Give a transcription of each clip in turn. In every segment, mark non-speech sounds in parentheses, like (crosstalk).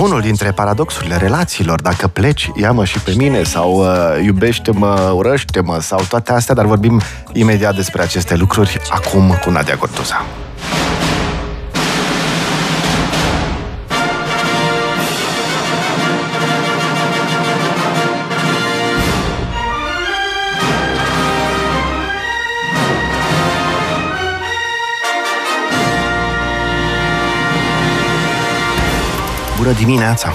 unul dintre paradoxurile relațiilor. Dacă pleci, ia-mă și pe mine sau uh, iubește-mă, urăște-mă sau toate astea, dar vorbim imediat despre aceste lucruri acum cu Nadia Gortuza. Bună dimineața!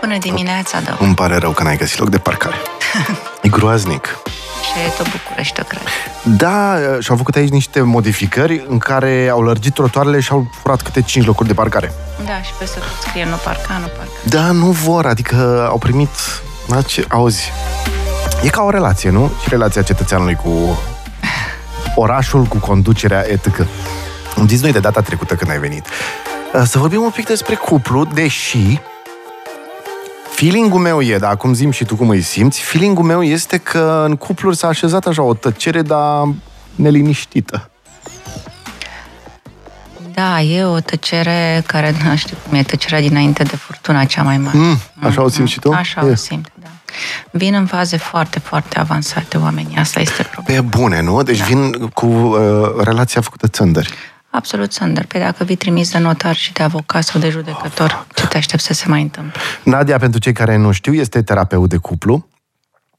Bună dimineața, da. Îmi pare rău că n-ai găsit loc de parcare. (laughs) e groaznic. Și e tot București, cred. Da, și-au făcut aici niște modificări în care au lărgit trotuarele și au furat câte 5 locuri de parcare. Da, și peste tot scrie nu parca, nu parca. Da, nu vor, adică au primit... Ce, auzi, e ca o relație, nu? Și relația cetățeanului cu orașul, cu conducerea etc. Am zis noi de data trecută când ai venit. Să vorbim un pic despre cuplu, deși feeling-ul meu e, dar acum zim și tu cum îi simți, feeling-ul meu este că în cupluri s-a așezat așa o tăcere, dar neliniștită. Da, e o tăcere care, nu știu cum e, tăcerea dinainte de furtuna cea mai mare. Mm, așa mm, o simți și tu? Așa e. o simt, da. Vin în faze foarte, foarte avansate oamenii, asta este problema. Pe bune, nu? Deci da. vin cu uh, relația făcută țândări. Absolut, Sander. Pe dacă vii trimis de notar și de avocat sau de judecător, ce te aștept să se mai întâmple? Nadia, pentru cei care nu știu, este terapeut de cuplu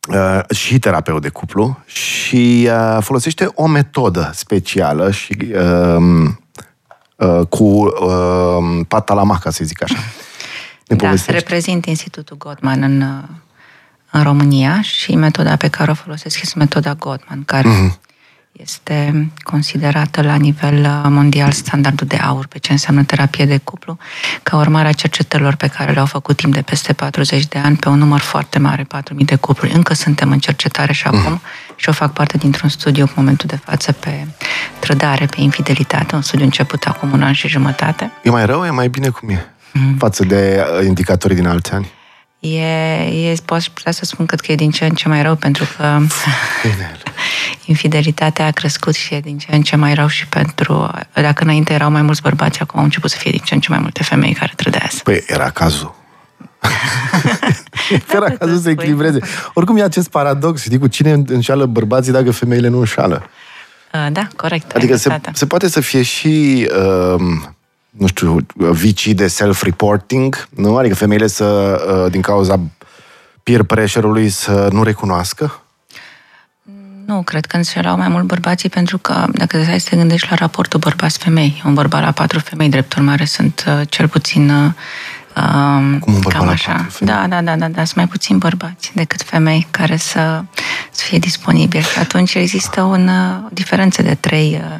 uh, și terapeut de cuplu și uh, folosește o metodă specială și uh, uh, cu uh, pata la maca, să zic așa. Ne da, se reprezint Institutul Godman în, uh, în România și metoda pe care o folosesc este metoda Godman, care mm-hmm este considerată la nivel uh, mondial standardul de aur pe ce înseamnă terapie de cuplu, ca urmare a cercetărilor pe care le-au făcut timp de peste 40 de ani pe un număr foarte mare, 4.000 de cupluri. Încă suntem în cercetare și acum mm. și o fac parte dintr-un studiu în momentul de față pe trădare, pe infidelitate, un studiu început acum un an și jumătate. E mai rău, e mai bine cum e? Mm. Față de uh, indicatorii din alți ani? E, e, pot putea să spun că e din ce în ce mai rău, pentru că infidelitatea a crescut și e din ce în ce mai rău și pentru... Dacă înainte erau mai mulți bărbați, acum au început să fie din ce în ce mai multe femei care trădează. Păi era cazul. (laughs) era cazul să echilibreze. Oricum e acest paradox, știi, cu cine înșală bărbații dacă femeile nu înșală. Da, corect. Adică se, se poate să fie și... Uh, nu știu, vicii de self-reporting, nu? Adică femeile să, uh, din cauza peer pressure-ului, să nu recunoască? Nu, cred că înșelau mai mult bărbații pentru că, dacă stai să te gândești la raportul bărbați-femei, un bărbat la patru femei, drept urmare, sunt uh, cel puțin uh, um, Cum un cam așa. Da, da, da, da, da, sunt mai puțin bărbați decât femei care să, să fie disponibili. Și atunci există un, uh, o diferență de trei uh,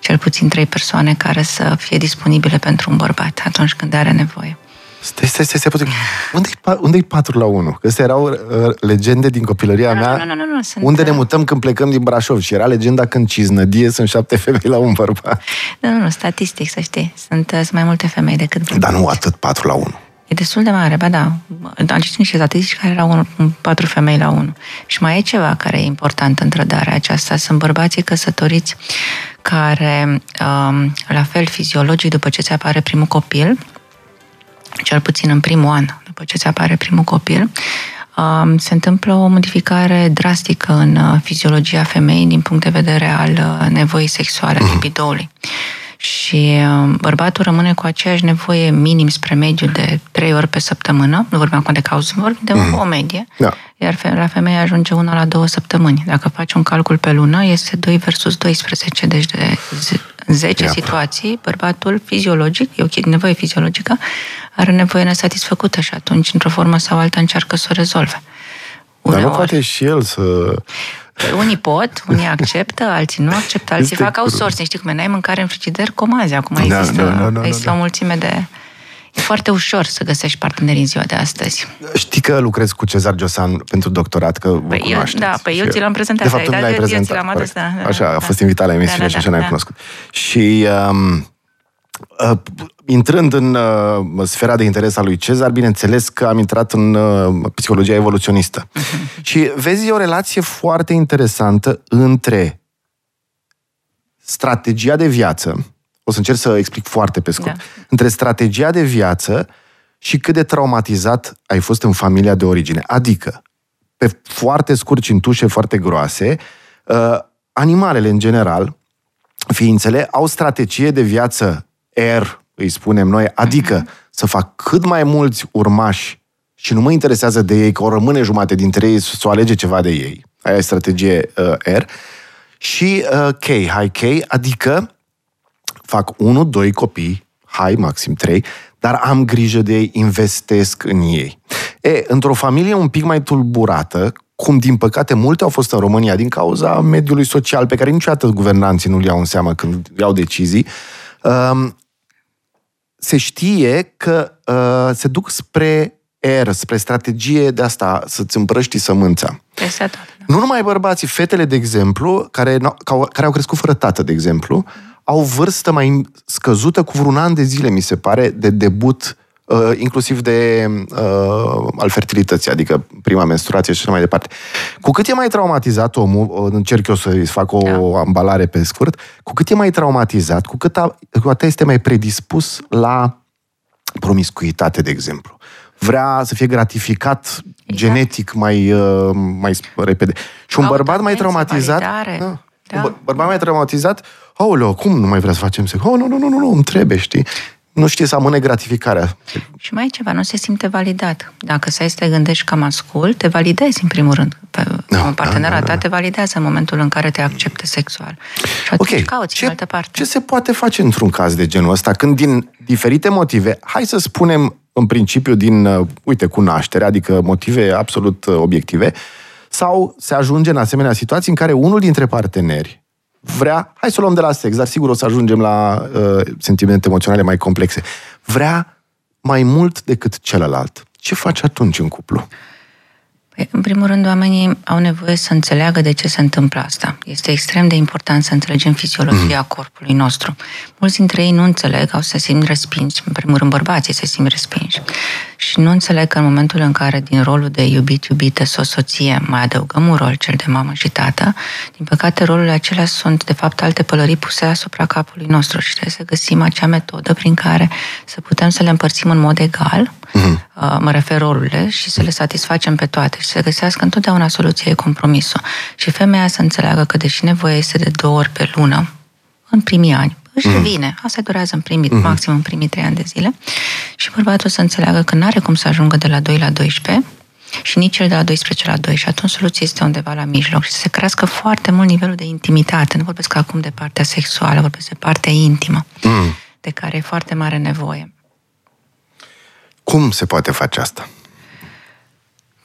cel puțin trei persoane care să fie disponibile pentru un bărbat atunci când are nevoie. Stai, stai, stai, stai puțin. (laughs) Unde-i, unde-i 4 la 1? Că astea erau uh, legende din copilăria nu, mea. Nu, nu, nu, nu, sunt... Unde ne uh, mutăm când plecăm din Brașov? Și era legenda când ciznădie sunt șapte femei la un bărbat. Nu, nu, nu, statistic, să știi. Sunt, uh, sunt mai multe femei decât bărbați. Dar nu atât 4 la 1. E destul de mare, ba da. Am citit niște statistici care erau un, un, patru femei la unul. Și mai e ceva care e important în trădarea aceasta. Sunt bărbații căsătoriți care, um, la fel, fiziologii, după ce ți apare primul copil, cel puțin în primul an, după ce ți apare primul copil, um, se întâmplă o modificare drastică în uh, fiziologia femeii din punct de vedere al uh, nevoii sexuale, a mhm. libidoului. Și um, bărbatul rămâne cu aceeași nevoie minim spre mediu de trei ori pe săptămână, nu vorbim acum de cauză, vorbim de mm. o medie, da. iar la femeie ajunge una la două săptămâni. Dacă faci un calcul pe lună, este 2 versus 12, deci de 10 Ia. situații, bărbatul fiziologic, e o nevoie fiziologică, are nevoie nesatisfăcută și atunci, într-o formă sau alta, încearcă să o rezolve. Uneori. Dar nu poate și el să... Unii pot, unii acceptă, alții nu acceptă, alții este fac outsourcing. Știi cum e, n-ai mâncare în frigider, comazi. Acum da, există, da, da, da, există da, da. o mulțime de... E foarte ușor să găsești parteneri în ziua de astăzi. Știi că lucrez cu Cezar Giosan pentru doctorat, că vă păi eu, Da, pe păi eu ți l-am prezentat. De fapt, tu l-ai prezentat. l-am adus, da, da, Așa, da, a fost invitat la emisiune da, da, și așa da, ne-am da. cunoscut. Și um, uh, intrând în uh, sfera de interes a lui Cezar, bineînțeles că am intrat în uh, psihologia evoluționistă. Uh-huh. Și vezi, o relație foarte interesantă între strategia de viață, o să încerc să explic foarte pe scurt, da. între strategia de viață și cât de traumatizat ai fost în familia de origine. Adică, pe foarte scurt cintușe foarte groase, uh, animalele în general, ființele, au strategie de viață R, îi spunem noi, adică uh-huh. să fac cât mai mulți urmași și nu mă interesează de ei, că o rămâne jumate dintre ei să o alege ceva de ei. Aia e strategie uh, R. Și uh, K, high K, adică fac unul, doi copii, hai, maxim trei, dar am grijă de ei, investesc în ei. E, într-o familie un pic mai tulburată, cum din păcate multe au fost în România din cauza mediului social pe care niciodată guvernanții nu-l iau în seamă când iau decizii, um, se știe că uh, se duc spre R, spre strategie de asta, să-ți împrăști sămânța. Exact. Nu numai bărbații, fetele, de exemplu, care, care au crescut fără tată, de exemplu, au vârstă mai scăzută cu vreun an de zile, mi se pare, de debut uh, inclusiv de uh, al fertilității, adică prima menstruație și așa mai departe. Cu cât e mai traumatizat omul, uh, încerc eu să-i fac o da. ambalare pe scurt, cu cât e mai traumatizat, cu cât, a, cu atât este mai predispus la promiscuitate, de exemplu. Vrea să fie gratificat exact. genetic mai, uh, mai repede. Și un bărbat mai traumatizat... Da, da. Un bărbat mai traumatizat aoleo, cum nu mai vrea să facem sex? Oh, nu, nu, nu, nu, nu, îmi trebuie, știi? Nu știe să amâne gratificarea. Și mai e ceva, nu se simte validat. Dacă să te gândești că ascult, te validezi în primul rând. Pe, da, partenera da, da, ta te validează în momentul în care te accepte sexual. Și atunci okay. cauți ce, în altă parte. Ce se poate face într-un caz de genul ăsta? Când din diferite motive, hai să spunem în principiu din, uh, uite, cunoaștere, adică motive absolut uh, obiective, sau se ajunge în asemenea situații în care unul dintre parteneri vrea, hai să o luăm de la sex, dar sigur o să ajungem la uh, sentimente emoționale mai complexe, vrea mai mult decât celălalt. Ce faci atunci în cuplu? Păi, în primul rând, oamenii au nevoie să înțeleagă de ce se întâmplă asta. Este extrem de important să înțelegem fiziologia mm. corpului nostru. Mulți dintre ei nu înțeleg, au să se simt respinși, în primul rând bărbații se simt respinși. Și nu înțeleg că în momentul în care din rolul de iubit, iubită, sau soție, mai adăugăm un rol, cel de mamă și tată, din păcate rolurile acelea sunt, de fapt, alte pălării puse asupra capului nostru și trebuie să găsim acea metodă prin care să putem să le împărțim în mod egal, mm-hmm. Mă refer rolurile, și să le satisfacem pe toate și să găsească întotdeauna soluție compromisul. Și femeia să înțeleagă că deși nevoia este de două ori pe lună, în primii ani, își mm. revine. Asta durează în primii, mm. maxim în primii trei ani de zile. Și bărbatul să înțeleagă că nu are cum să ajungă de la 2 la 12 și nici cel de la 12 la 2 și atunci soluția este undeva la mijloc și să se crească foarte mult nivelul de intimitate. Nu vorbesc acum de partea sexuală, vorbesc de partea intimă, mm. de care e foarte mare nevoie. Cum se poate face asta?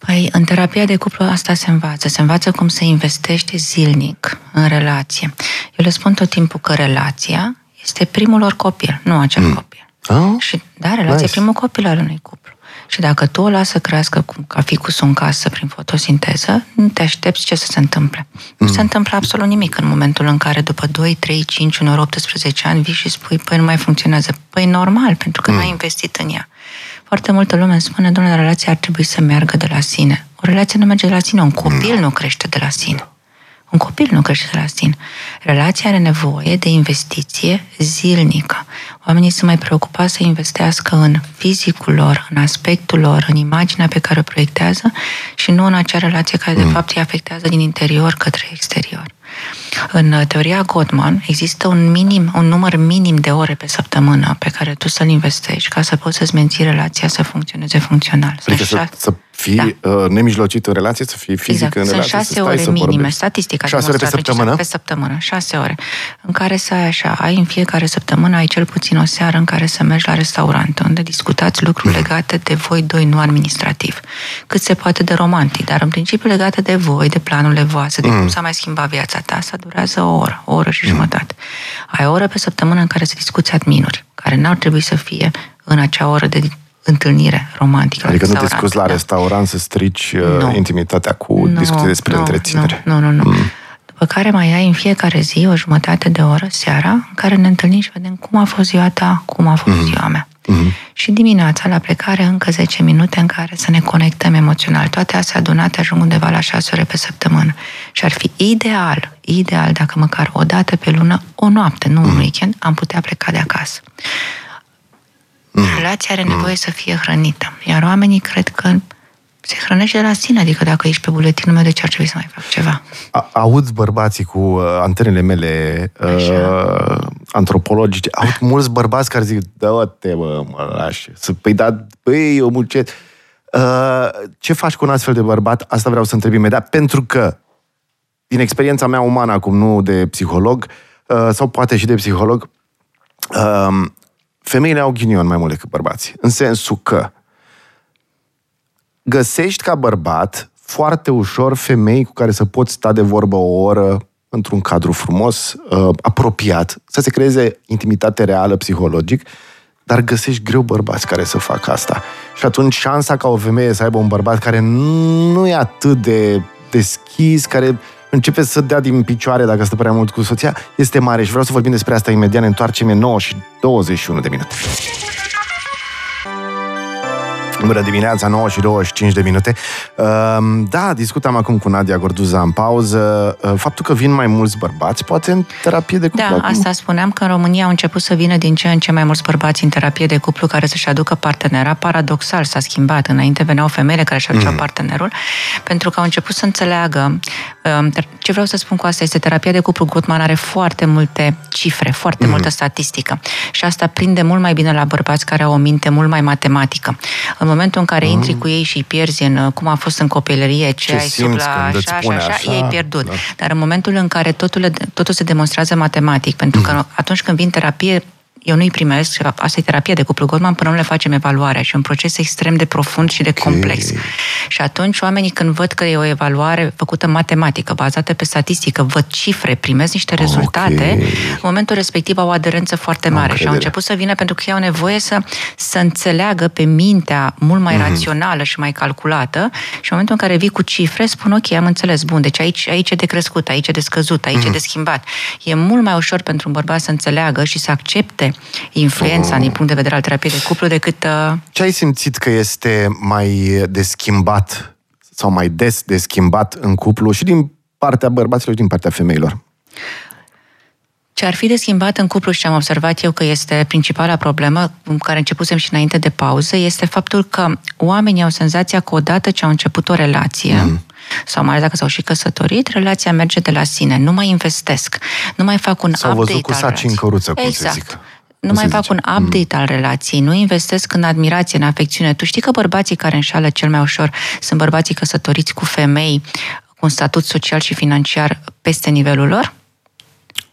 Păi, în terapia de cuplu asta se învață. Se învață cum să investești zilnic în relație. Eu le spun tot timpul că relația este primul lor copil, nu acel mm. copil. Oh? Și, da, relația nice. e primul copil al unui cuplu. Și dacă tu o lasă să crească cum, ca ficusul în casă prin fotosinteză, nu te aștepți ce să se întâmple. Mm. Nu se întâmplă absolut nimic în momentul în care după 2, 3, 5, unor 18 ani vii și spui, păi nu mai funcționează. Păi normal, pentru că mm. n-ai investit în ea. Foarte multă lume îmi spune, domnule, relația ar trebui să meargă de la sine. O relație nu merge de la sine, un copil nu crește de la sine. Un copil nu crește de la sine. Relația are nevoie de investiție zilnică. Oamenii sunt mai preocupați să investească în fizicul lor, în aspectul lor, în imaginea pe care o proiectează și nu în acea relație care, de mm. fapt, îi afectează din interior către exterior. În uh, teoria Gottman există un minim, un număr minim de ore pe săptămână pe care tu să-l investești ca să poți să-ți menții relația să funcționeze funcțional. Adică să, să fii da. uh, nemijlocit în relație, să fii fizic exact. în relație, Sunt șase ore să minime, statistica șase ore pe săptămână? Pe săptămână, șase ore, în care să ai așa, ai în fiecare săptămână, ai cel puțin o seară în care să mergi la restaurant, unde discutați lucruri mm. legate de voi doi, nu administrativ. Cât se poate de romantic, dar în principiu legate de voi, de planurile voastre, de mm. cum s-a mai schimbat viața ta, asta durează o oră, o oră și mm. jumătate. Ai o oră pe săptămână în care să discuți adminuri, care n-ar trebui să fie în acea oră de întâlnire romantică. Adică nu te scuzi la da. restaurant să strici uh, nu. intimitatea cu nu, discuții despre nu, întreținere. Nu, nu, nu. nu. Mm. După care mai ai în fiecare zi o jumătate de oră, seara, în care ne întâlnim și vedem cum a fost ziua ta, cum a fost mm. ziua mea. Mm-hmm. Și dimineața, la plecare, încă 10 minute în care să ne conectăm emoțional. Toate astea adunate ajung undeva la 6 ore pe săptămână. Și ar fi ideal, ideal, dacă măcar o dată pe lună, o noapte, nu mm-hmm. un weekend, am putea pleca de acasă. Mm. Relația are nevoie mm. să fie hrănită. Iar oamenii cred că se hrănește de la sine, adică dacă ești pe buletinul meu, de ce ar trebui să mai fac ceva? A, aud bărbații cu uh, antenele mele uh, antropologice, aud mulți bărbați care zic, dă-te, mă, mă lași. Să, păi, da, păi, eu mulcet. Uh, ce faci cu un astfel de bărbat? Asta vreau să întreb imediat, pentru că, din experiența mea umană acum, nu de psiholog, uh, sau poate și de psiholog, uh, femeile au ghinion mai mult decât bărbații. În sensul că găsești ca bărbat foarte ușor femei cu care să poți sta de vorbă o oră într-un cadru frumos, uh, apropiat, să se creeze intimitate reală psihologic, dar găsești greu bărbați care să facă asta. Și atunci șansa ca o femeie să aibă un bărbat care nu e atât de deschis, care începe să dea din picioare dacă stă prea mult cu soția, este mare și vreau să vorbim despre asta imediat. Ne întoarcem în 9 și 21 de minute. Bună dimineața, 9 și 25 de minute. Ehm, da, discutam acum cu Nadia Gorduza în pauză. Ehm, faptul că vin mai mulți bărbați, poate în terapie de cuplu. Da, acum? asta spuneam că în România au început să vină din ce în ce mai mulți bărbați în terapie de cuplu care să-și aducă partenera. Paradoxal s-a schimbat. Înainte veneau femeile care și aduceau mm. partenerul, pentru că au început să înțeleagă. Ehm, ce vreau să spun cu asta este terapia de cuplu Gottman are foarte multe cifre, foarte mm. multă statistică. Și asta prinde mult mai bine la bărbați care au o minte mult mai matematică. În momentul în care mm. intri cu ei și îi pierzi în uh, cum a fost în copilărie, ce, ce ai sub la așa, așa, așa, așa, ei pierdut. Da. Dar în momentul în care totul, totul se demonstrează matematic, pentru că mm. atunci când vin terapie, eu nu-i primesc, asta e terapia de cuplu Goldman, până nu le facem evaluarea și un proces extrem de profund și de okay. complex. Și atunci oamenii când văd că e o evaluare făcută matematică, bazată pe statistică, văd cifre, primesc niște rezultate, okay. în momentul respectiv au o aderență foarte mare Am și au început să vină pentru că ei au nevoie să, să înțeleagă pe mintea mult mai mm-hmm. rațională și mai calculată și în momentul în care vii cu cifre, spun ok, am înțeles, bun, deci aici, aici e de crescut, aici e de scăzut, aici mm-hmm. e de schimbat. E mult mai ușor pentru un bărbat să înțeleagă și să accepte influența oh. din punct de vedere al terapiei de cuplu decât... Uh... Ce ai simțit că este mai de schimbat sau mai des de schimbat în cuplu și din partea bărbaților și din partea femeilor? Ce ar fi de schimbat în cuplu și ce am observat eu că este principala problemă, care începusem și înainte de pauză, este faptul că oamenii au senzația că odată ce au început o relație, mm sau mai ales dacă s-au și căsătorit, relația merge de la sine. Nu mai investesc. Nu mai fac un S-au update văzut cu saci în căruță, cum exact. se zic nu mai fac un update mm. al relației, nu investesc în admirație, în afecțiune. Tu știi că bărbații care înșală cel mai ușor sunt bărbații căsătoriți cu femei cu un statut social și financiar peste nivelul lor?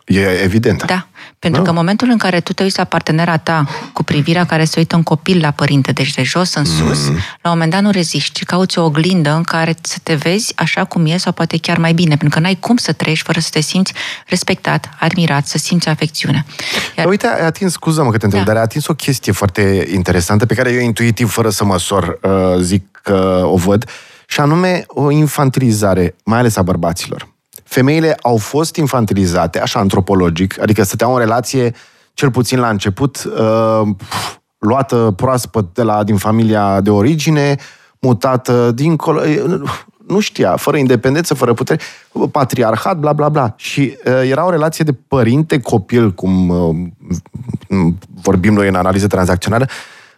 E evident. Da. Pentru da. că în momentul în care tu te uiți la partenera ta cu privirea care se uită un copil la părinte, deci de jos în sus, mm. la un moment dat nu reziști, cauți o oglindă în care să te vezi așa cum e sau poate chiar mai bine, pentru că n-ai cum să trăiești fără să te simți respectat, admirat, să simți afecțiune. Iar... Uite, ai atins, scuză-mă că te întreb, da. dar ai atins o chestie foarte interesantă pe care eu intuitiv, fără să măsor, uh, zic că o văd, și anume o infantilizare, mai ales a bărbaților femeile au fost infantilizate, așa antropologic, adică stăteau în relație, cel puțin la început, uh, luată proaspăt de la, din familia de origine, mutată dincolo, nu știa, fără independență, fără putere, patriarhat, bla, bla, bla. Și uh, era o relație de părinte-copil, cum uh, vorbim noi în analiză tranzacțională,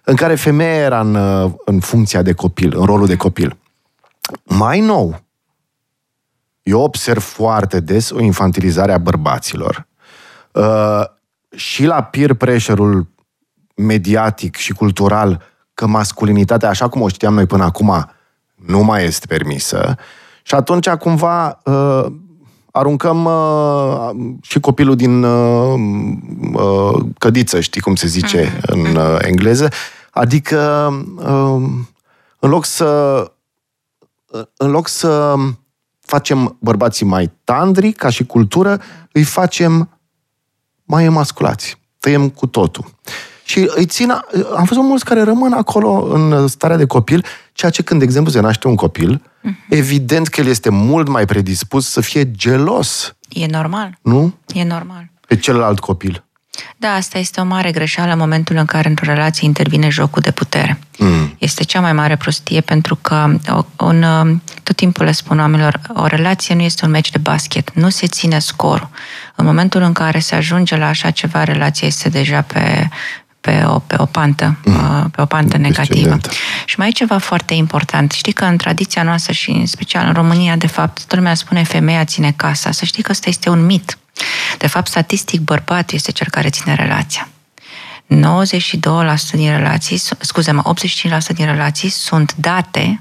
în care femeia era în, uh, în funcția de copil, în rolul de copil. Mai nou, eu observ foarte des o infantilizare a bărbaților. Uh, și la peer pressure-ul mediatic și cultural că masculinitatea, așa cum o știam noi până acum, nu mai este permisă. Și atunci, cumva, uh, aruncăm uh, și copilul din uh, uh, cădiță, știi cum se zice mm-hmm. în uh, engleză. Adică, uh, în loc să în loc să facem bărbații mai tandri, ca și cultură, îi facem mai emasculați. Tăiem cu totul. Și îi țin, am văzut mulți care rămân acolo în starea de copil, ceea ce când, de exemplu, se naște un copil, uh-huh. evident că el este mult mai predispus să fie gelos. E normal. Nu? E normal. Pe celălalt copil. Da, asta este o mare greșeală în momentul în care într-o relație intervine jocul de putere. Mm. Este cea mai mare prostie pentru că un, tot timpul le spun oamenilor, o relație nu este un meci de basket, nu se ține scorul. În momentul în care se ajunge la așa ceva, relația este deja pe, pe o, pe o pantă, mm. pe o pantă negativă. Și mai e ceva foarte important. Știi că în tradiția noastră și în special în România, de fapt, toată lumea spune femeia ține casa. Să știi că ăsta este un mit. De fapt, statistic, bărbatul este cel care ține relația. 92% din relații, scuze-mă, 85% din relații sunt date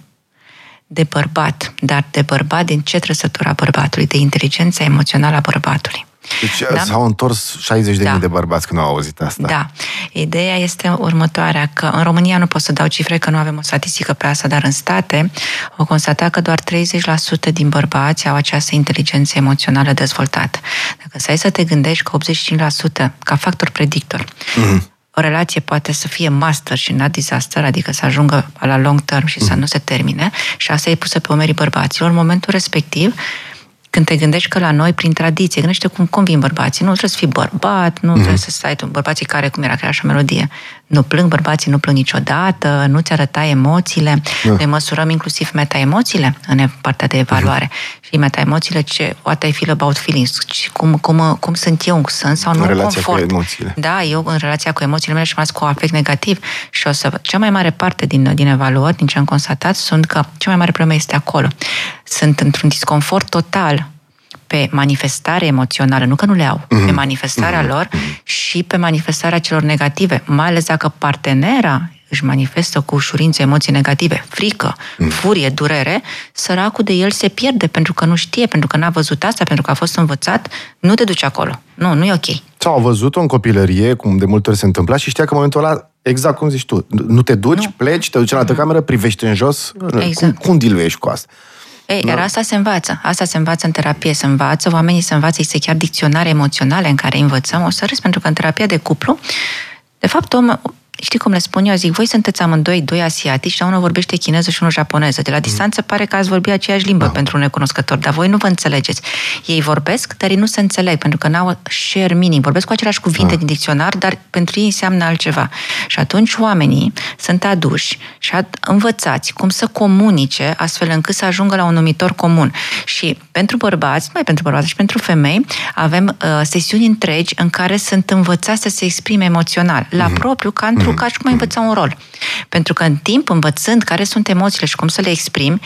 de bărbat, dar de bărbat din ce trăsătura bărbatului, de inteligența emoțională a bărbatului. Deci da? s-au întors 60 de da. mii de bărbați când au auzit asta. Da. Ideea este următoarea, că în România nu pot să dau cifre, că nu avem o statistică pe asta, dar în state au constatat că doar 30% din bărbați au această inteligență emoțională dezvoltată. Dacă să ai să te gândești că 85% ca factor predictor, mm-hmm o relație poate să fie master și not disaster, adică să ajungă la long term și să mm. nu se termine și asta e pusă pe omerii bărbaților. În momentul respectiv, când te gândești că la noi, prin tradiție, gândește cum, cum vin bărbații. Nu trebuie să fii bărbat, nu mm-hmm. trebuie să stai tu. Bărbații care, cum era, că era așa melodie, nu plâng, bărbații nu plâng niciodată, nu ți arăta emoțiile. Mm. Noi măsurăm inclusiv meta-emoțiile în partea de evaluare. Mm-hmm. Și meta-emoțiile, ce, what I feel about feelings, cum, cum, cum sunt eu, sunt sau nu în relația confort. cu emoțiile. Da, eu în relația cu emoțiile mele și mai ales cu afect negativ. Și o să, cea mai mare parte din, din evaluări, din ce am constatat, sunt că cea mai mare problemă este acolo. Sunt într-un disconfort total pe manifestare emoțională, nu că nu le au, mm-hmm. pe mhm. manifestarea mm-hmm. lor și pe manifestarea celor negative, mai ales dacă partenera își manifestă cu ușurință emoții negative, frică, mm. furie, durere, săracul de el se pierde pentru că nu știe, pentru că n-a văzut asta, pentru că a fost învățat, nu te duci acolo. Nu, nu e ok. Sau a văzut-o în copilărie, cum de multe ori se întâmpla și știa că în momentul ăla, exact cum zici tu, nu te duci, nu. pleci, te duci în altă mm. cameră, privești în jos, exact. cum, cum diluiești cu asta? Ei, da. asta se învață. Asta se învață în terapie, se învață, oamenii se învață, este chiar dicționare emoționale în care învățăm. O să râs pentru că în terapia de cuplu, de fapt, om, știi cum le spun eu? Zic, voi sunteți amândoi doi asiatici, dar unul vorbește chineză și unul japoneză. De la mm. distanță pare că ați vorbi aceeași limbă da. pentru un necunoscător, dar voi nu vă înțelegeți. Ei vorbesc, dar ei nu se înțeleg, pentru că n-au share meaning. Vorbesc cu aceleași cuvinte da. din dicționar, dar pentru ei înseamnă altceva. Și atunci oamenii sunt aduși și învățați cum să comunice astfel încât să ajungă la un numitor comun. Și pentru bărbați, mai pentru bărbați, și pentru femei, avem uh, sesiuni întregi în care sunt învățați să se exprime emoțional, la mm-hmm. propriu, ca într-un mm-hmm. ca și cum ai învăța un rol. Pentru că în timp, învățând care sunt emoțiile și cum să le exprimi,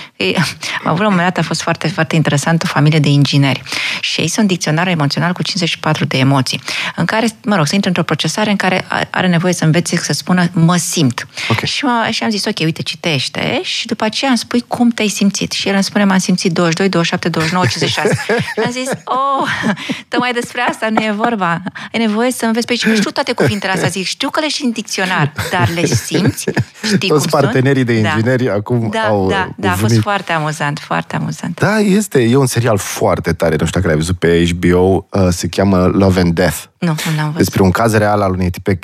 am avut la un moment dat, a fost foarte, foarte interesant o familie de ingineri. Și ei sunt dicționar emoțional cu 54 de emoții, în care, mă rog, să intre într-o procesare în care are nevoie să învețe să spună mă simt. Okay. Și, mă, și am zis, ok, uite, citește și după aceea am spui cum te-ai simțit. Și el îmi spune, m-am simțit 22, 27, 29, 56. și am zis, oh, tocmai despre asta nu e vorba. Ai nevoie să înveți. Păi știu toate cuvintele astea, zic, știu că le și în dicționar, dar le simți? Știi Toți cum partenerii sunt? de da. ingineri da. acum da, au Da, da, a fost foarte amuzant, foarte amuzant. Da, este, e un serial foarte tare, nu știu dacă l-ai văzut pe HBO, uh, se cheamă Love and Death. Nu, nu l-am văzut. Despre un caz real al unei tipe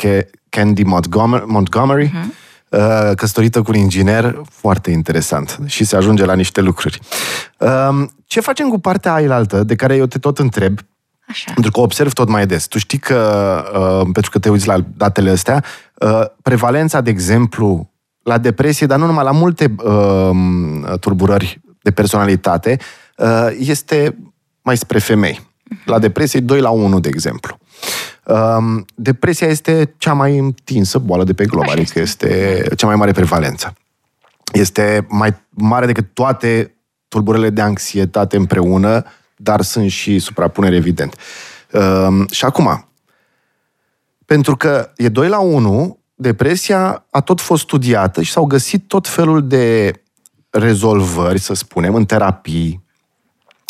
Candy Montgomery, Montgomery uh-huh căsătorită cu un inginer, foarte interesant. Și se ajunge la niște lucruri. Um, ce facem cu partea ailaltă, de care eu te tot întreb, Așa. Pentru că observ tot mai des. Tu știi că, uh, pentru că te uiți la datele astea, uh, prevalența, de exemplu, la depresie, dar nu numai, la multe uh, turburări de personalitate, uh, este mai spre femei. La depresie 2 la 1, de exemplu. Uh, depresia este cea mai întinsă boală de pe glob, Așa adică este. este cea mai mare prevalență. Este mai mare decât toate tulburările de anxietate împreună, dar sunt și suprapuneri, evident. Uh, și acum, pentru că e 2 la 1, depresia a tot fost studiată și s-au găsit tot felul de rezolvări, să spunem, în terapii,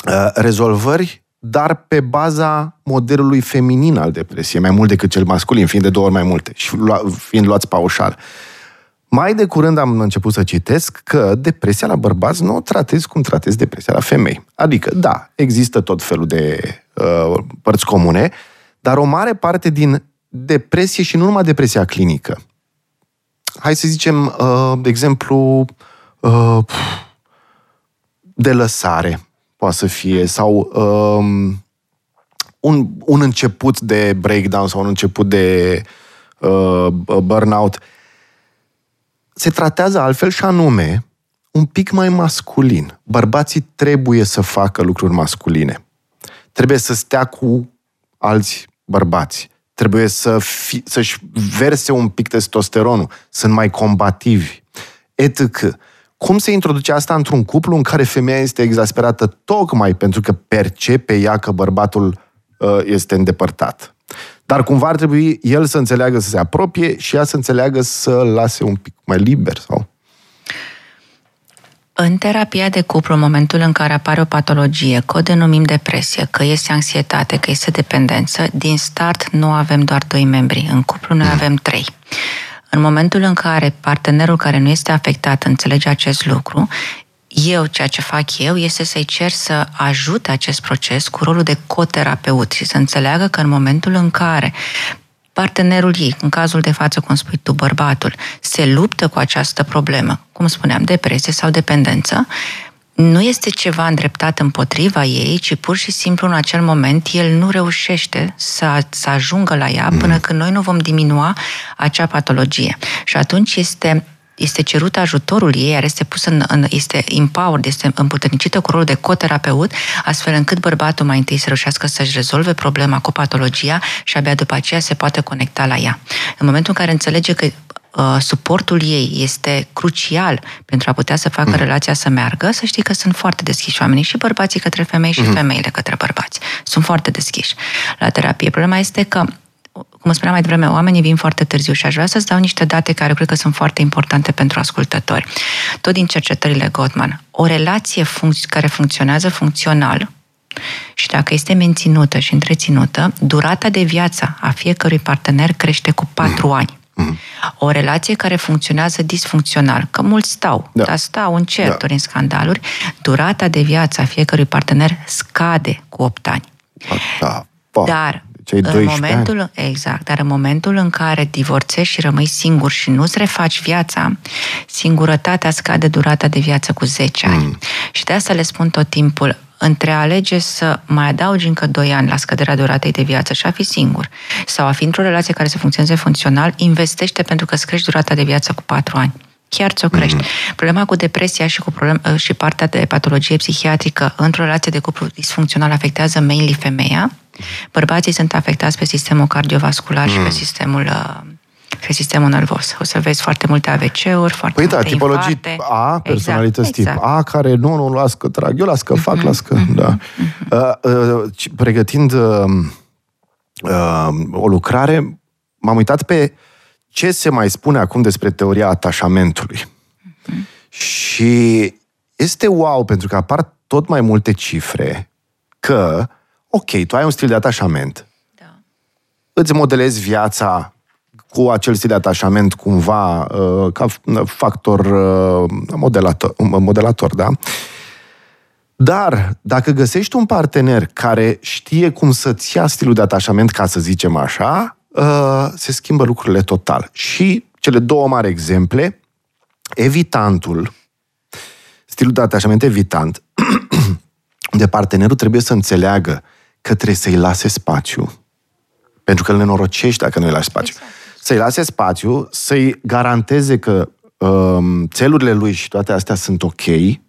uh, rezolvări, dar pe baza modelului feminin al depresiei, mai mult decât cel masculin, fiind de două ori mai multe și fiind luați paușal. Mai de curând am început să citesc că depresia la bărbați nu o tratezi cum tratezi depresia la femei. Adică, da, există tot felul de uh, părți comune, dar o mare parte din depresie și nu numai depresia clinică. Hai să zicem, uh, de exemplu, uh, de lăsare poate să fie, sau um, un, un început de breakdown sau un început de uh, burnout, se tratează altfel și anume un pic mai masculin. Bărbații trebuie să facă lucruri masculine. Trebuie să stea cu alți bărbați trebuie să fi, să-și verse un pic testosteronul, sunt mai combativi, etc. Cum se introduce asta într-un cuplu în care femeia este exasperată tocmai pentru că percepe ea că bărbatul uh, este îndepărtat? Dar cumva ar trebui el să înțeleagă să se apropie și ea să înțeleagă să lase un pic mai liber sau... În terapia de cuplu, în momentul în care apare o patologie, că o denumim depresie, că este anxietate, că este dependență, din start nu avem doar doi membri. În cuplu noi avem trei. În momentul în care partenerul care nu este afectat înțelege acest lucru, eu, ceea ce fac eu, este să-i cer să ajute acest proces cu rolul de coterapeut și să înțeleagă că în momentul în care partenerul ei, în cazul de față, cum spui tu, bărbatul, se luptă cu această problemă, cum spuneam, depresie sau dependență, nu este ceva îndreptat împotriva ei, ci pur și simplu în acel moment el nu reușește să, să ajungă la ea până mm. când noi nu vom diminua acea patologie. Și atunci este este cerut ajutorul ei, iar este pus în, în este empowered, este împuternicită cu rolul de coterapeut, astfel încât bărbatul mai întâi să reușească să-și rezolve problema cu patologia și abia după aceea se poate conecta la ea. În momentul în care înțelege că uh, suportul ei este crucial pentru a putea să facă mm. relația să meargă, să știi că sunt foarte deschiși oamenii și bărbații către femei și mm. femeile către bărbați. Sunt foarte deschiși la terapie. Problema este că cum spuneam mai devreme, oamenii vin foarte târziu și aș vrea să-ți dau niște date care cred că sunt foarte importante pentru ascultători. Tot din cercetările Gottman. O relație funcț- care funcționează funcțional și dacă este menținută și întreținută, durata de viață a fiecărui partener crește cu patru mm. ani. Mm. O relație care funcționează disfuncțional, că mulți stau, da. dar stau în certuri, da. în scandaluri, durata de viață a fiecărui partener scade cu 8 ani. Da. Dar cei în momentul, ani. Exact, dar în momentul în care divorțești și rămâi singur și nu-ți refaci viața, singurătatea scade durata de viață cu 10 ani. Mm. Și de asta le spun tot timpul, între a alege să mai adaugi încă 2 ani la scăderea duratei de viață și a fi singur, sau a fi într-o relație care să funcționeze funcțional, investește pentru că îți crești durata de viață cu 4 ani chiar ți-o crești. Mm-hmm. Problema cu depresia și cu problem, și partea de patologie psihiatrică într-o relație de cuplu disfuncțional afectează mainly femeia, Bărbații sunt afectați pe sistemul cardiovascular mm. și pe mm. sistemul uh, pe sistemul nervos. O să vezi foarte multe AVC-uri, foarte păi da, multe tipologii infarte. A, personalități exact, tip exact. A, care nu, nu, las că trag, eu las că fac, mm-hmm. las că, mm-hmm. da. Mm-hmm. Uh, uh, pregătind uh, uh, o lucrare, m-am uitat pe ce se mai spune acum despre teoria atașamentului. Mm-hmm. Și este wow, pentru că apar tot mai multe cifre că uh, ok, tu ai un stil de atașament. Da. Îți modelezi viața cu acel stil de atașament cumva uh, ca factor uh, modelator, modelator, da? Dar dacă găsești un partener care știe cum să-ți ia stilul de atașament, ca să zicem așa, uh, se schimbă lucrurile total. Și cele două mari exemple, evitantul, stilul de atașament evitant, (clears throat) de partenerul trebuie să înțeleagă că trebuie să-i lase spațiu. Pentru că îl nenorocești dacă nu-i lași spațiu. Exact. Să-i lase spațiu, să-i garanteze că um, țelurile lui și toate astea sunt ok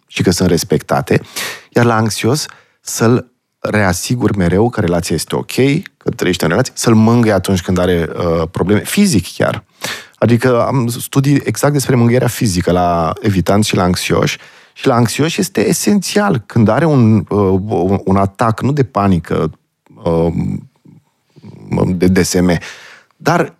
și că sunt respectate, iar la anxios să-l reasigur mereu că relația este ok, că trăiește în relație, să-l mângâie atunci când are uh, probleme, fizic chiar. Adică am studii exact despre mângâierea fizică la evitanți și la anxioși și la anxioși este esențial. Când are un, uh, un atac, nu de panică, uh, de DSM, dar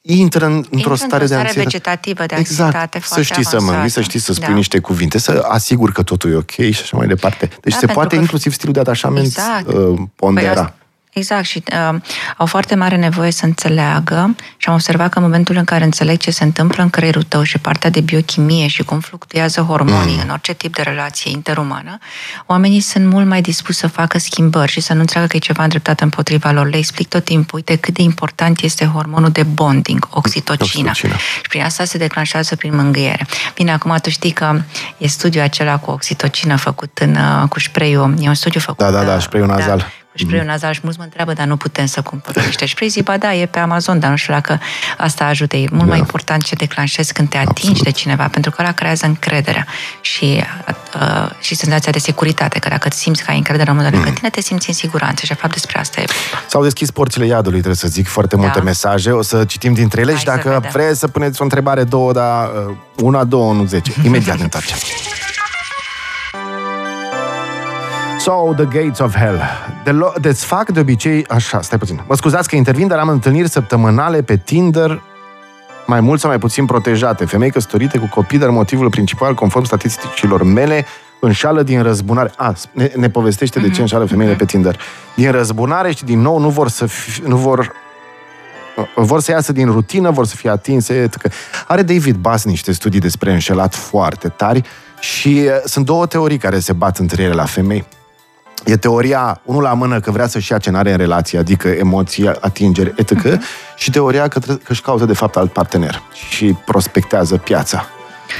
intră în, într-o stare de anxietate. vegetativă, de exact. anxietate Să știi avansată. să mângâi, să știi să spui da. niște cuvinte, să asigur că totul e ok și așa mai departe. Deci da, se poate că... inclusiv stilul de atașament exact. uh, pondera. Păi Exact, și uh, au foarte mare nevoie să înțeleagă și am observat că în momentul în care înțeleg ce se întâmplă în creierul tău și partea de biochimie și cum fluctuează hormonii mm. în orice tip de relație interumană, oamenii sunt mult mai dispuși să facă schimbări și să nu înțeleagă că e ceva îndreptat împotriva lor. Le explic tot timpul, uite cât de important este hormonul de bonding, oxitocina. oxitocina. Și prin asta se declanșează prin mângâiere. Bine, acum tu știi că e studiul acela cu oxitocina făcut în, uh, cu spray E un studiu făcut... Da, da, da, uh, spray nazal. Da, spray nazal și mulți mă întreabă, dar nu putem să cumpărăm niște spray. Zic, ba da, e pe Amazon, dar nu știu dacă asta ajută. E mult da. mai important ce declanșezi când te atingi Absolut. de cineva, pentru că ăla creează încrederea și, uh, și senzația de securitate, că dacă simți că ai încredere în omul mm. tine, te simți în siguranță și, de fapt, despre asta e S-au deschis porțile iadului, trebuie să zic, foarte da. multe mesaje. O să citim dintre ele Hai și dacă vreți să puneți o întrebare, două, dar uh, una, două, nu zece. (laughs) Imediat ne întoarcem. So, The Gates of Hell. De lo- desfac de obicei... Așa, stai puțin. Mă scuzați că intervin, dar am întâlniri săptămânale pe Tinder mai mult sau mai puțin protejate. Femei căsătorite cu copii, dar motivul principal, conform statisticilor mele, înșală din răzbunare. A, ne, ne povestește mm-hmm. de ce mhm. înșală femeile mm-hmm. pe Tinder. Din răzbunare și din nou nu vor să fi, nu vor vor să iasă din rutină, vor să fie atinse, etc. Are David Bass niște studii despre înșelat foarte tari și uh, sunt două teorii care se bat între ele la femei. E teoria, unul la mână, că vrea să-și ia ce n-are în relație, adică emoții, atingeri, etc. Uh-huh. Și teoria că, că își caută, de fapt, alt partener și prospectează piața.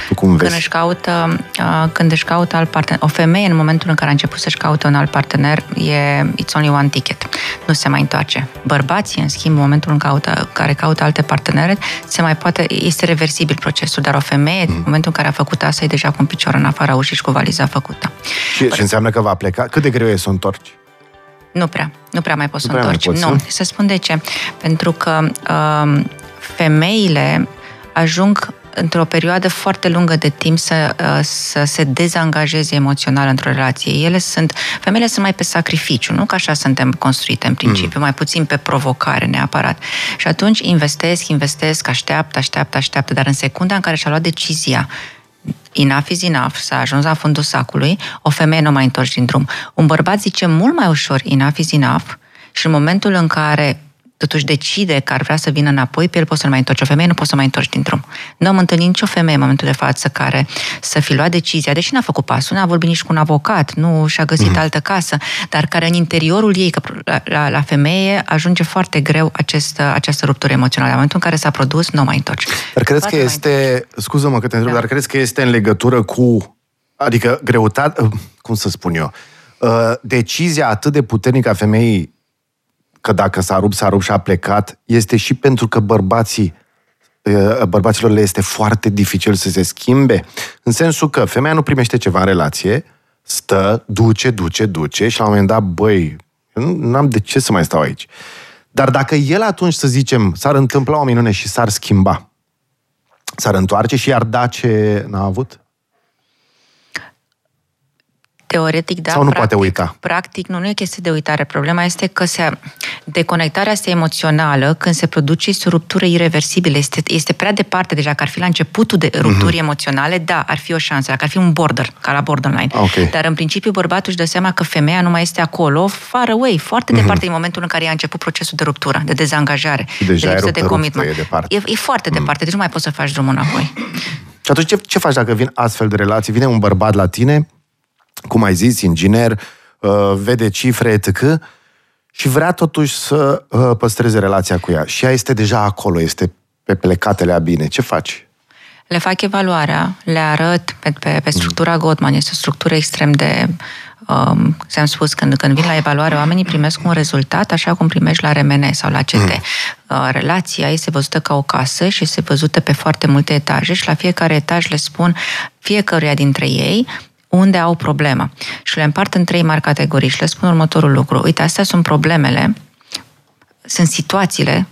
Tu cum vezi? Când își caută, uh, când își caută alt partener, o femeie în momentul în care a început să-și caute un alt partener, e it's only one ticket. Nu se mai întoarce. Bărbații, în schimb, în momentul în caută, care caută alte partenere, se mai poate, este reversibil procesul, dar o femeie, mm. în momentul în care a făcut asta, e deja cu un picior în afara ușii și cu valiza făcută. Și, și înseamnă că va pleca? Cât de greu e să o întorci? Nu prea. Nu prea mai poți să întorci. Poți, nu. Să spun de ce. Pentru că um, femeile ajung într-o perioadă foarte lungă de timp să, uh, să se dezangajeze emoțional într-o relație. Ele sunt, femeile sunt mai pe sacrificiu, nu că așa suntem construite în principiu, mm. mai puțin pe provocare neapărat. Și atunci investesc, investesc, așteaptă, așteaptă, așteaptă, dar în secunda în care și-a luat decizia enough is enough, s-a ajuns la fundul sacului, o femeie nu mai întorci din drum. Un bărbat zice mult mai ușor enough is enough și în momentul în care totuși decide că ar vrea să vină înapoi, pe el poți să-l mai întorci. O femeie nu poți să mai întorci din drum. Nu am întâlnit nicio femeie în momentul de față care să fi luat decizia, deși n-a făcut pasul, n-a vorbit nici cu un avocat, nu și-a găsit mm-hmm. altă casă, dar care în interiorul ei, că la, la, la femeie, ajunge foarte greu acest, această ruptură emoțională. În momentul în care s-a produs, nu mai întorci. Dar crezi că este, scuză-mă că te întreb, da. dar crezi că este în legătură cu, adică greutate, cum să spun eu, uh, decizia atât de puternică a femeii că dacă s-a rupt, s-a rupt și a plecat, este și pentru că bărbații bărbaților le este foarte dificil să se schimbe, în sensul că femeia nu primește ceva în relație, stă, duce, duce, duce și la un moment dat, băi, nu am de ce să mai stau aici. Dar dacă el atunci, să zicem, s-ar întâmpla o minune și s-ar schimba, s-ar întoarce și i-ar da ce n-a avut? Teoretic, da. Sau nu practic, poate uita? Practic, nu, nu e chestie de uitare. Problema este că se, deconectarea asta emoțională, când se produce, este o ruptură irreversibilă. Este, este prea departe deja, că ar fi la începutul de rupturi mm-hmm. emoționale, da, ar fi o șansă, dacă ar fi un border, ca la borderline. Okay. Dar, în principiu, bărbatul își dă seama că femeia nu mai este acolo, far away, foarte mm-hmm. departe din momentul în care a început procesul de ruptură, de dezangajare, și deja de lipsă de commitment. E, departe. E, e foarte mm. departe, deci nu mai poți să faci drumul înapoi. Și atunci ce, ce faci dacă vin astfel de relații? Vine un bărbat la tine, cum ai zis, inginer, uh, vede cifre, etc., și vrea totuși să uh, păstreze relația cu ea. Și ea este deja acolo, este pe plecatele a bine. Ce faci? Le fac evaluarea, le arăt pe, pe, pe structura Gottman. Este o structură extrem de... Um, ți-am spus, când, când vin la evaluare, oamenii primesc un rezultat așa cum primești la RMN sau la CT. Mm. Uh, relația este văzută ca o casă și este văzută pe foarte multe etaje și la fiecare etaj le spun fiecăruia dintre ei unde au problemă. Și le împart în trei mari categorii și le spun următorul lucru. Uite, astea sunt problemele, sunt situațiile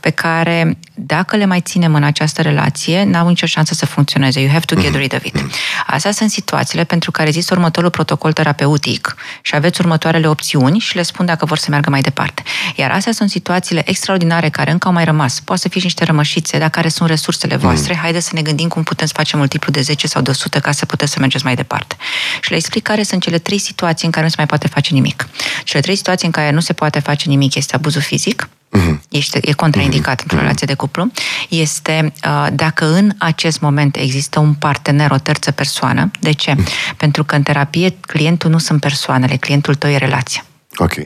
pe care, dacă le mai ținem în această relație, n-au nicio șansă să funcționeze. You have to get rid of it. Astea sunt situațiile pentru care există următorul protocol terapeutic și aveți următoarele opțiuni și le spun dacă vor să meargă mai departe. Iar astea sunt situațiile extraordinare care încă au mai rămas. Poate să fie și niște rămășițe, dar care sunt resursele voastre. Mm. Haideți să ne gândim cum putem să facem multiplu de 10 sau de 100 ca să puteți să mergeți mai departe. Și le explic care sunt cele trei situații în care nu se mai poate face nimic. Cele trei situații în care nu se poate face nimic este abuzul fizic, uh-huh. este, e contraindicat uh-huh. într-o relație de cuplu, este uh, dacă în acest moment există un partener, o terță persoană. De ce? Uh-huh. Pentru că în terapie clientul nu sunt persoanele, clientul tău e relația. Ok.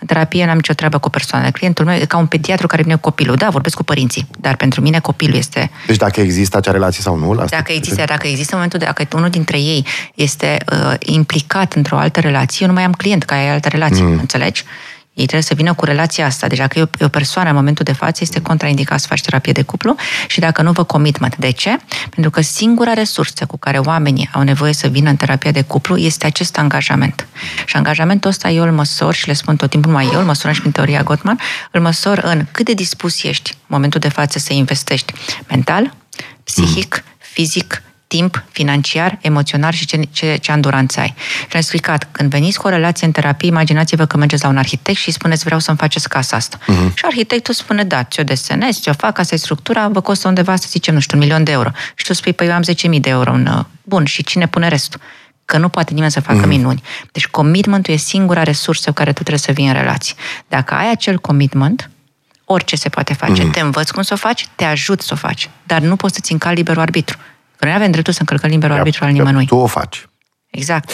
În terapie n-am nicio treabă cu persoanele. Clientul meu e ca un pediatru care vine cu copilul. Da, vorbesc cu părinții, dar pentru mine copilul este... Deci dacă există acea relație sau nu? Asta dacă există, dacă există în momentul de dacă unul dintre ei este uh, implicat într-o altă relație, eu nu mai am client ca e altă relație, mm. înțelegi? Ei trebuie să vină cu relația asta. Deci dacă e o, e o persoană în momentul de față, este contraindicat să faci terapie de cuplu și dacă nu vă commitment. De ce? Pentru că singura resursă cu care oamenii au nevoie să vină în terapia de cuplu este acest angajament. Și angajamentul ăsta eu îl măsor și le spun tot timpul, mai eu îl măsor și prin teoria Gottman, îl măsor în cât de dispus ești în momentul de față să investești mental, psihic, fizic, timp financiar, emoțional și ce, ce, ce anduranță ai. Și am explicat, când veniți cu o relație în terapie, imaginați-vă că mergeți la un arhitect și îi spuneți vreau să-mi faceți casa asta. Uh-huh. Și arhitectul spune, da, ți-o desenez, ți-o fac, asta e structura, vă costă undeva, să zicem, nu știu, un milion de euro. Și tu spui, păi eu am 10.000 de euro. În... Bun, și cine pune restul? Că nu poate nimeni să facă uh-huh. minuni. Deci commitmentul e singura resursă cu care tu trebuie să vii în relație. Dacă ai acel commitment, orice se poate face. Mm. Te învăț cum să o faci, te ajut să o faci, dar nu poți să-ți încali liberul arbitru. Că noi avem dreptul să încălcăm liberul yep, arbitru al nimănui. Tu o faci. Exact.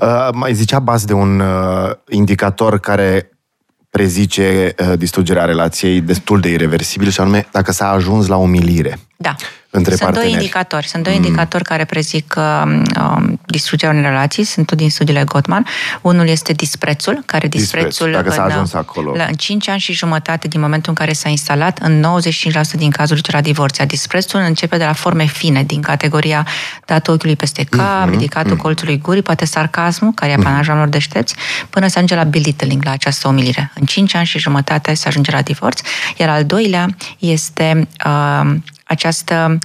Uh, mai zicea Bas de un uh, indicator care prezice uh, distrugerea relației destul de irreversibil și anume dacă s-a ajuns la umilire. Da între sunt parteneri. doi indicatori. Sunt doi mm. indicatori care prezic uh, um, distrugerea unei relații. Sunt tot din studiile Gottman. Unul este disprețul, care disprețul Dispreț, dacă s-a ajuns acolo. La, în 5 ani și jumătate din momentul în care s-a instalat, în 95% din cazuri duce la divorț. Disprețul începe de la forme fine, din categoria dat ochiului peste cap, mm-hmm. ridicatul mm-hmm. colțului gurii, poate sarcasmul, care e mhm. apanajul lor deștepți, până se ajunge la belittling, la această umilire. În 5 ani și jumătate se ajunge la divorț. Iar al doilea este uh, această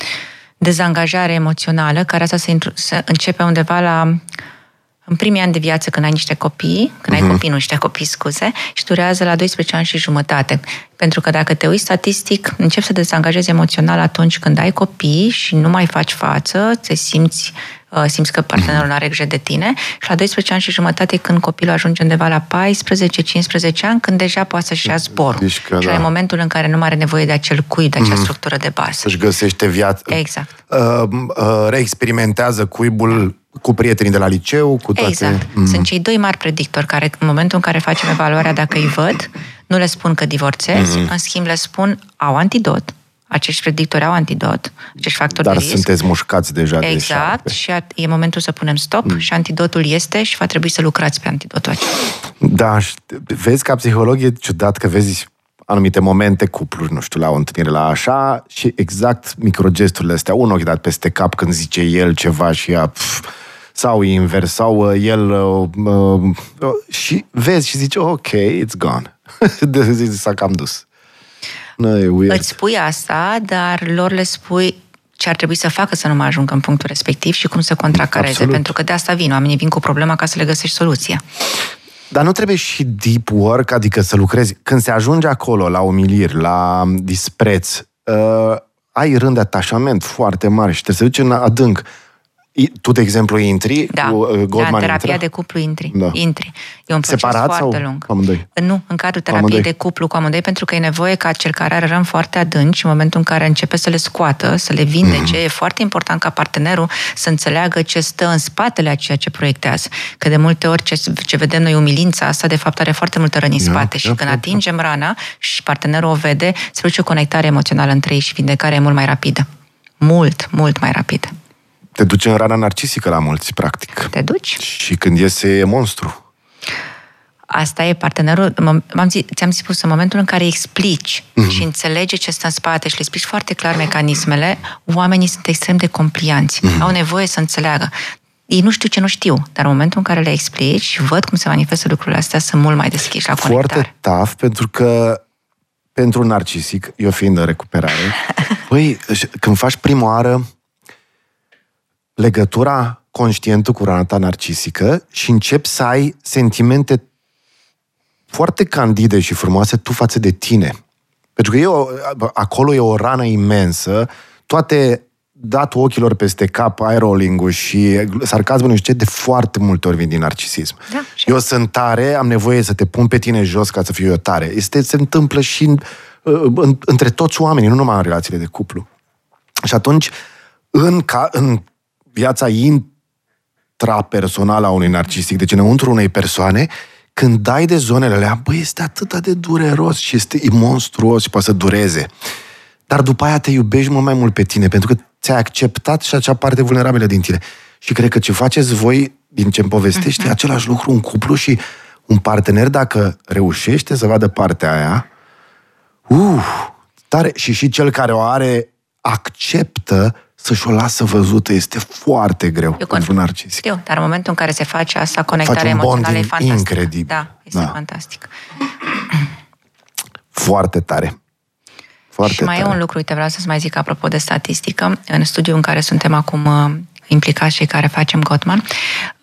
dezangajare emoțională, care asta se, se începe undeva la în primii ani de viață, când ai niște copii, când uh-huh. ai mhm. copii, nu niște copii, scuze, și durează la 12 ani și jumătate. Pentru că dacă te uiți statistic, începi să te dezangajezi emoțional atunci când ai copii și nu mai faci față, te simți Uh, simți că partenerul nu are grijă de tine și la 12 ani și jumătate când copilul ajunge undeva la 14-15 ani, când deja poate să-și ia zborul. Deci că, și da. momentul în care nu mai are nevoie de acel cuib, de acea mm. structură de bază. Să-și găsește viața. Exact. Uh, uh, reexperimentează cuibul cu prietenii de la liceu, cu toate... Exact. Mm. Sunt cei doi mari predictori care, în momentul în care facem evaluarea, dacă îi văd, nu le spun că divorțezi, mm-hmm. în schimb le spun au antidot, acești predictori au antidot, acești factori Dar de risc. sunteți mușcați deja Exact, de și e momentul să punem stop mm. și antidotul este și va trebui să lucrați pe antidotul acesta. Da, și vezi ca psiholog e ciudat că vezi anumite momente, cupluri, nu știu, la o întâlnire la așa și exact microgesturile astea, un ochi dat peste cap când zice el ceva și ea pf, sau invers, sau uh, el uh, uh, și vezi și zice, ok, it's gone. (laughs) S-a cam dus. No, e weird. Îți spui asta, dar lor le spui ce ar trebui să facă să nu mai ajungă în punctul respectiv și cum să contracareze, Absolut. pentru că de asta vin. Oamenii vin cu problema ca să le găsești soluția. Dar nu trebuie și deep work, adică să lucrezi. Când se ajunge acolo, la umiliri, la dispreț, uh, ai rând de atașament foarte mare și trebuie să duci în adânc. Tu, de exemplu, intri da. cu uh, Goldman Da, în terapia intră? de cuplu intri. Da. intri. E un proces Separat foarte sau lung. amândoi? Nu, în cadrul terapiei amândoi. de cuplu cu amândoi, pentru că e nevoie ca cel care are răni foarte adânci, în momentul în care începe să le scoată, să le vindece, mm. e foarte important ca partenerul să înțeleagă ce stă în spatele a ceea ce proiectează. Că de multe ori ce, ce vedem noi, umilința asta, de fapt are foarte multă răni în spate. și când atingem rana și partenerul o vede, se duce o conectare emoțională între ei și vindecarea e mult mai rapidă. Mult, mult mai rapidă. Te duce în rana narcisică la mulți, practic. Te duci. Și când iese e monstru. Asta e partenerul, m-am zis, ți-am spus, în momentul în care explici mm-hmm. și înțelege ce stă în spate și le explici foarte clar mecanismele, oamenii sunt extrem de complianți. Mm-hmm. Au nevoie să înțeleagă. Ei nu știu ce nu știu, dar în momentul în care le explici și văd cum se manifestă lucrurile astea, sunt mult mai deschiși la conectare. Foarte tough, pentru că pentru un narcisic, eu fiind în recuperare, (laughs) băi, când faci prima oară legătura conștientă cu rana ta narcisică și începi să ai sentimente foarte candide și frumoase tu față de tine. Pentru că eu, acolo e o rană imensă, toate dat ochilor peste cap, eye rolling și sarcasmul nu știu ce, de foarte multe ori vin din narcisism. Da, eu sunt tare, am nevoie să te pun pe tine jos ca să fiu eu tare. Este, se întâmplă și în, în, între toți oamenii, nu numai în relațiile de cuplu. Și atunci, în, ca, în viața intrapersonală a unui narcisic, deci înăuntru unei persoane, când dai de zonele alea, băi, este atât de dureros și este monstruos și poate să dureze. Dar după aia te iubești mult mai mult pe tine, pentru că ți-ai acceptat și acea parte vulnerabilă din tine. Și cred că ce faceți voi, din ce-mi povestești, uh-huh. e același lucru în cuplu și Un partener, dacă reușește să vadă partea aia, uh, tare, și și cel care o are acceptă să-și o lasă văzută. Este foarte greu Eu pentru con- narcisic. Știu, dar în momentul în care se face asta, conectarea un emoțională e bonding fantastică. incredibil. Da, este Da. fantastic. Foarte tare. Foarte și mai tare. e un lucru, uite, vreau să-ți mai zic apropo de statistică. În studiul în care suntem acum uh, implicați și care facem Gottman,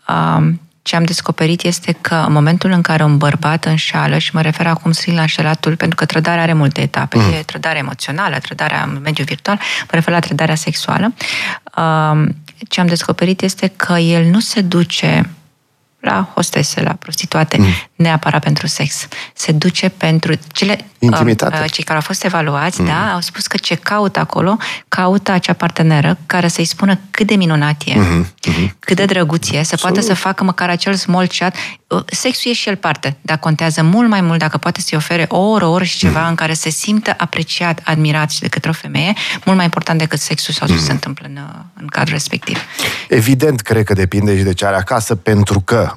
uh, ce am descoperit este că în momentul în care un bărbat înșală, și mă refer acum strict la înșelatul, pentru că trădarea are multe etape, mm. e trădarea emoțională, trădarea în mediul virtual, mă refer la trădarea sexuală, uh, ce am descoperit este că el nu se duce la hostese, la prostituate, mm. neapărat pentru sex. Se duce pentru cele... Intimitate. Uh, cei care au fost evaluați, mm. da, au spus că ce caută acolo, caută acea parteneră care să-i spună cât de minunat e, mm-hmm. cât de drăguț e, să poată să facă măcar acel small chat. Uh, Sexul e și el parte, dar contează mult mai mult dacă poate să-i ofere o oră, o oră și ceva mm. în care se simtă apreciat, admirat și de către o femeie, mult mai important decât sexul sau ce se întâmplă în, uh, în cadrul respectiv. Evident, cred că depinde și de ce are acasă, pentru că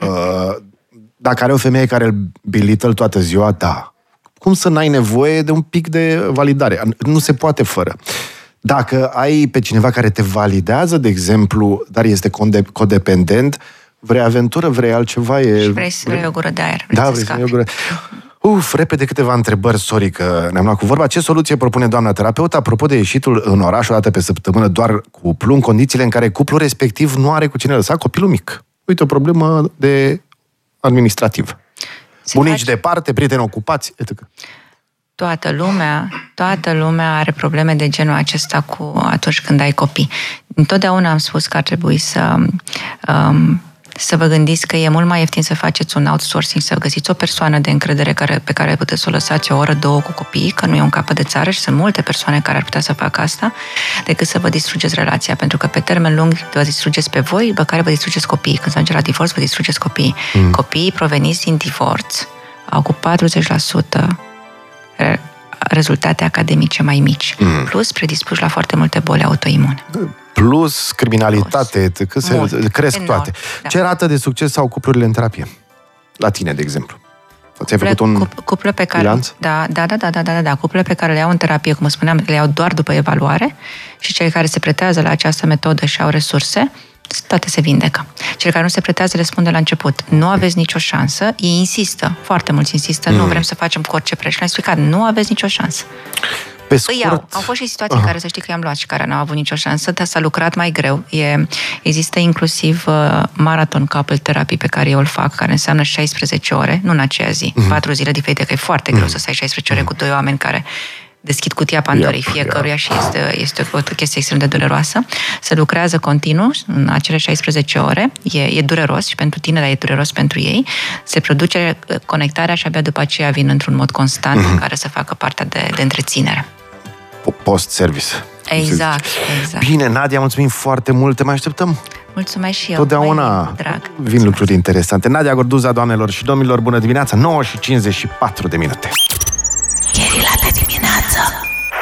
uh, dacă are o femeie care îl belittle toată ziua, da. Cum să n-ai nevoie de un pic de validare? Nu se poate fără. Dacă ai pe cineva care te validează, de exemplu, dar este conde- codependent, vrei aventură, vrei altceva, e... Și vrei să vrei o gură de aer. Da, să vrei să scapi. iei o gură. Uf, repede câteva întrebări, sorry că ne-am luat cu vorba. Ce soluție propune doamna terapeut apropo de ieșitul în oraș o dată pe săptămână doar cuplu, în condițiile în care cuplul respectiv nu are cu cine lăsa copilul mic? Uite, o problemă de administrativ. Se Bunici face- departe, prieteni ocupați, etc. Toată lumea, toată lumea are probleme de genul acesta cu atunci când ai copii. Întotdeauna am spus că ar trebui să um, să vă gândiți că e mult mai ieftin să faceți un outsourcing, să găsiți o persoană de încredere care, pe care puteți să o lăsați o oră, două cu copiii, că nu e un capăt de țară și sunt multe persoane care ar putea să facă asta, decât să vă distrugeți relația, pentru că pe termen lung vă distrugeți pe voi, pe care vă distrugeți copiii. Când se ajunge la divorț, vă distrugeți copiii. Mm. Copiii proveniți din divorț au cu 40% re- rezultate academice mai mici, mm. plus predispuși la foarte multe boli autoimune. Plus criminalitate, etc. Se Mult. cresc Enorm, toate. da. Ce rată de succes au cuplurile în terapie? La tine, de exemplu. Ți-ai făcut un... Cup- cuple pe care, bilanț? da, da, da, da, da, da, da, cuple pe care le iau în terapie, cum spuneam, le iau doar după evaluare și cei care se pretează la această metodă și au resurse, toate se vindecă. Cei care nu se pretează le spun de la început, nu aveți nicio șansă, ei insistă, foarte mulți insistă, mm. nu vrem să facem cu orice preț. Și le-am explicat, nu aveți nicio șansă. Pe Îi scurt, iau. Au fost și situații în care să știi că i-am luat și care n-au avut nicio șansă, dar s-a lucrat mai greu. E, există inclusiv uh, maraton couple therapy pe care eu îl fac, care înseamnă 16 ore, nu în aceea zi, Mhm. mm-hmm. 4 zile diferite, că e foarte greu să stai 16 ore cu doi oameni care deschid cutia Pandorii Iap, fiecăruia și este, este o chestie extrem de dureroasă. Se lucrează continuu în acele 16 ore. E, e dureros și pentru tine, dar e dureros pentru ei. Se produce uh, conectarea și abia după aceea vin într-un mod constant Mhm. în care să facă partea de, de întreținere. Po- post-service. Exact, exact. Bine, Nadia, mulțumim foarte mult. Te mai așteptăm. Mulțumesc și eu. Totdeauna Mai drag. vin lucruri interesante. Nadia Gorduza, doamnelor și domnilor, bună dimineața, 9 și 54 de minute. Gherilata dimineața.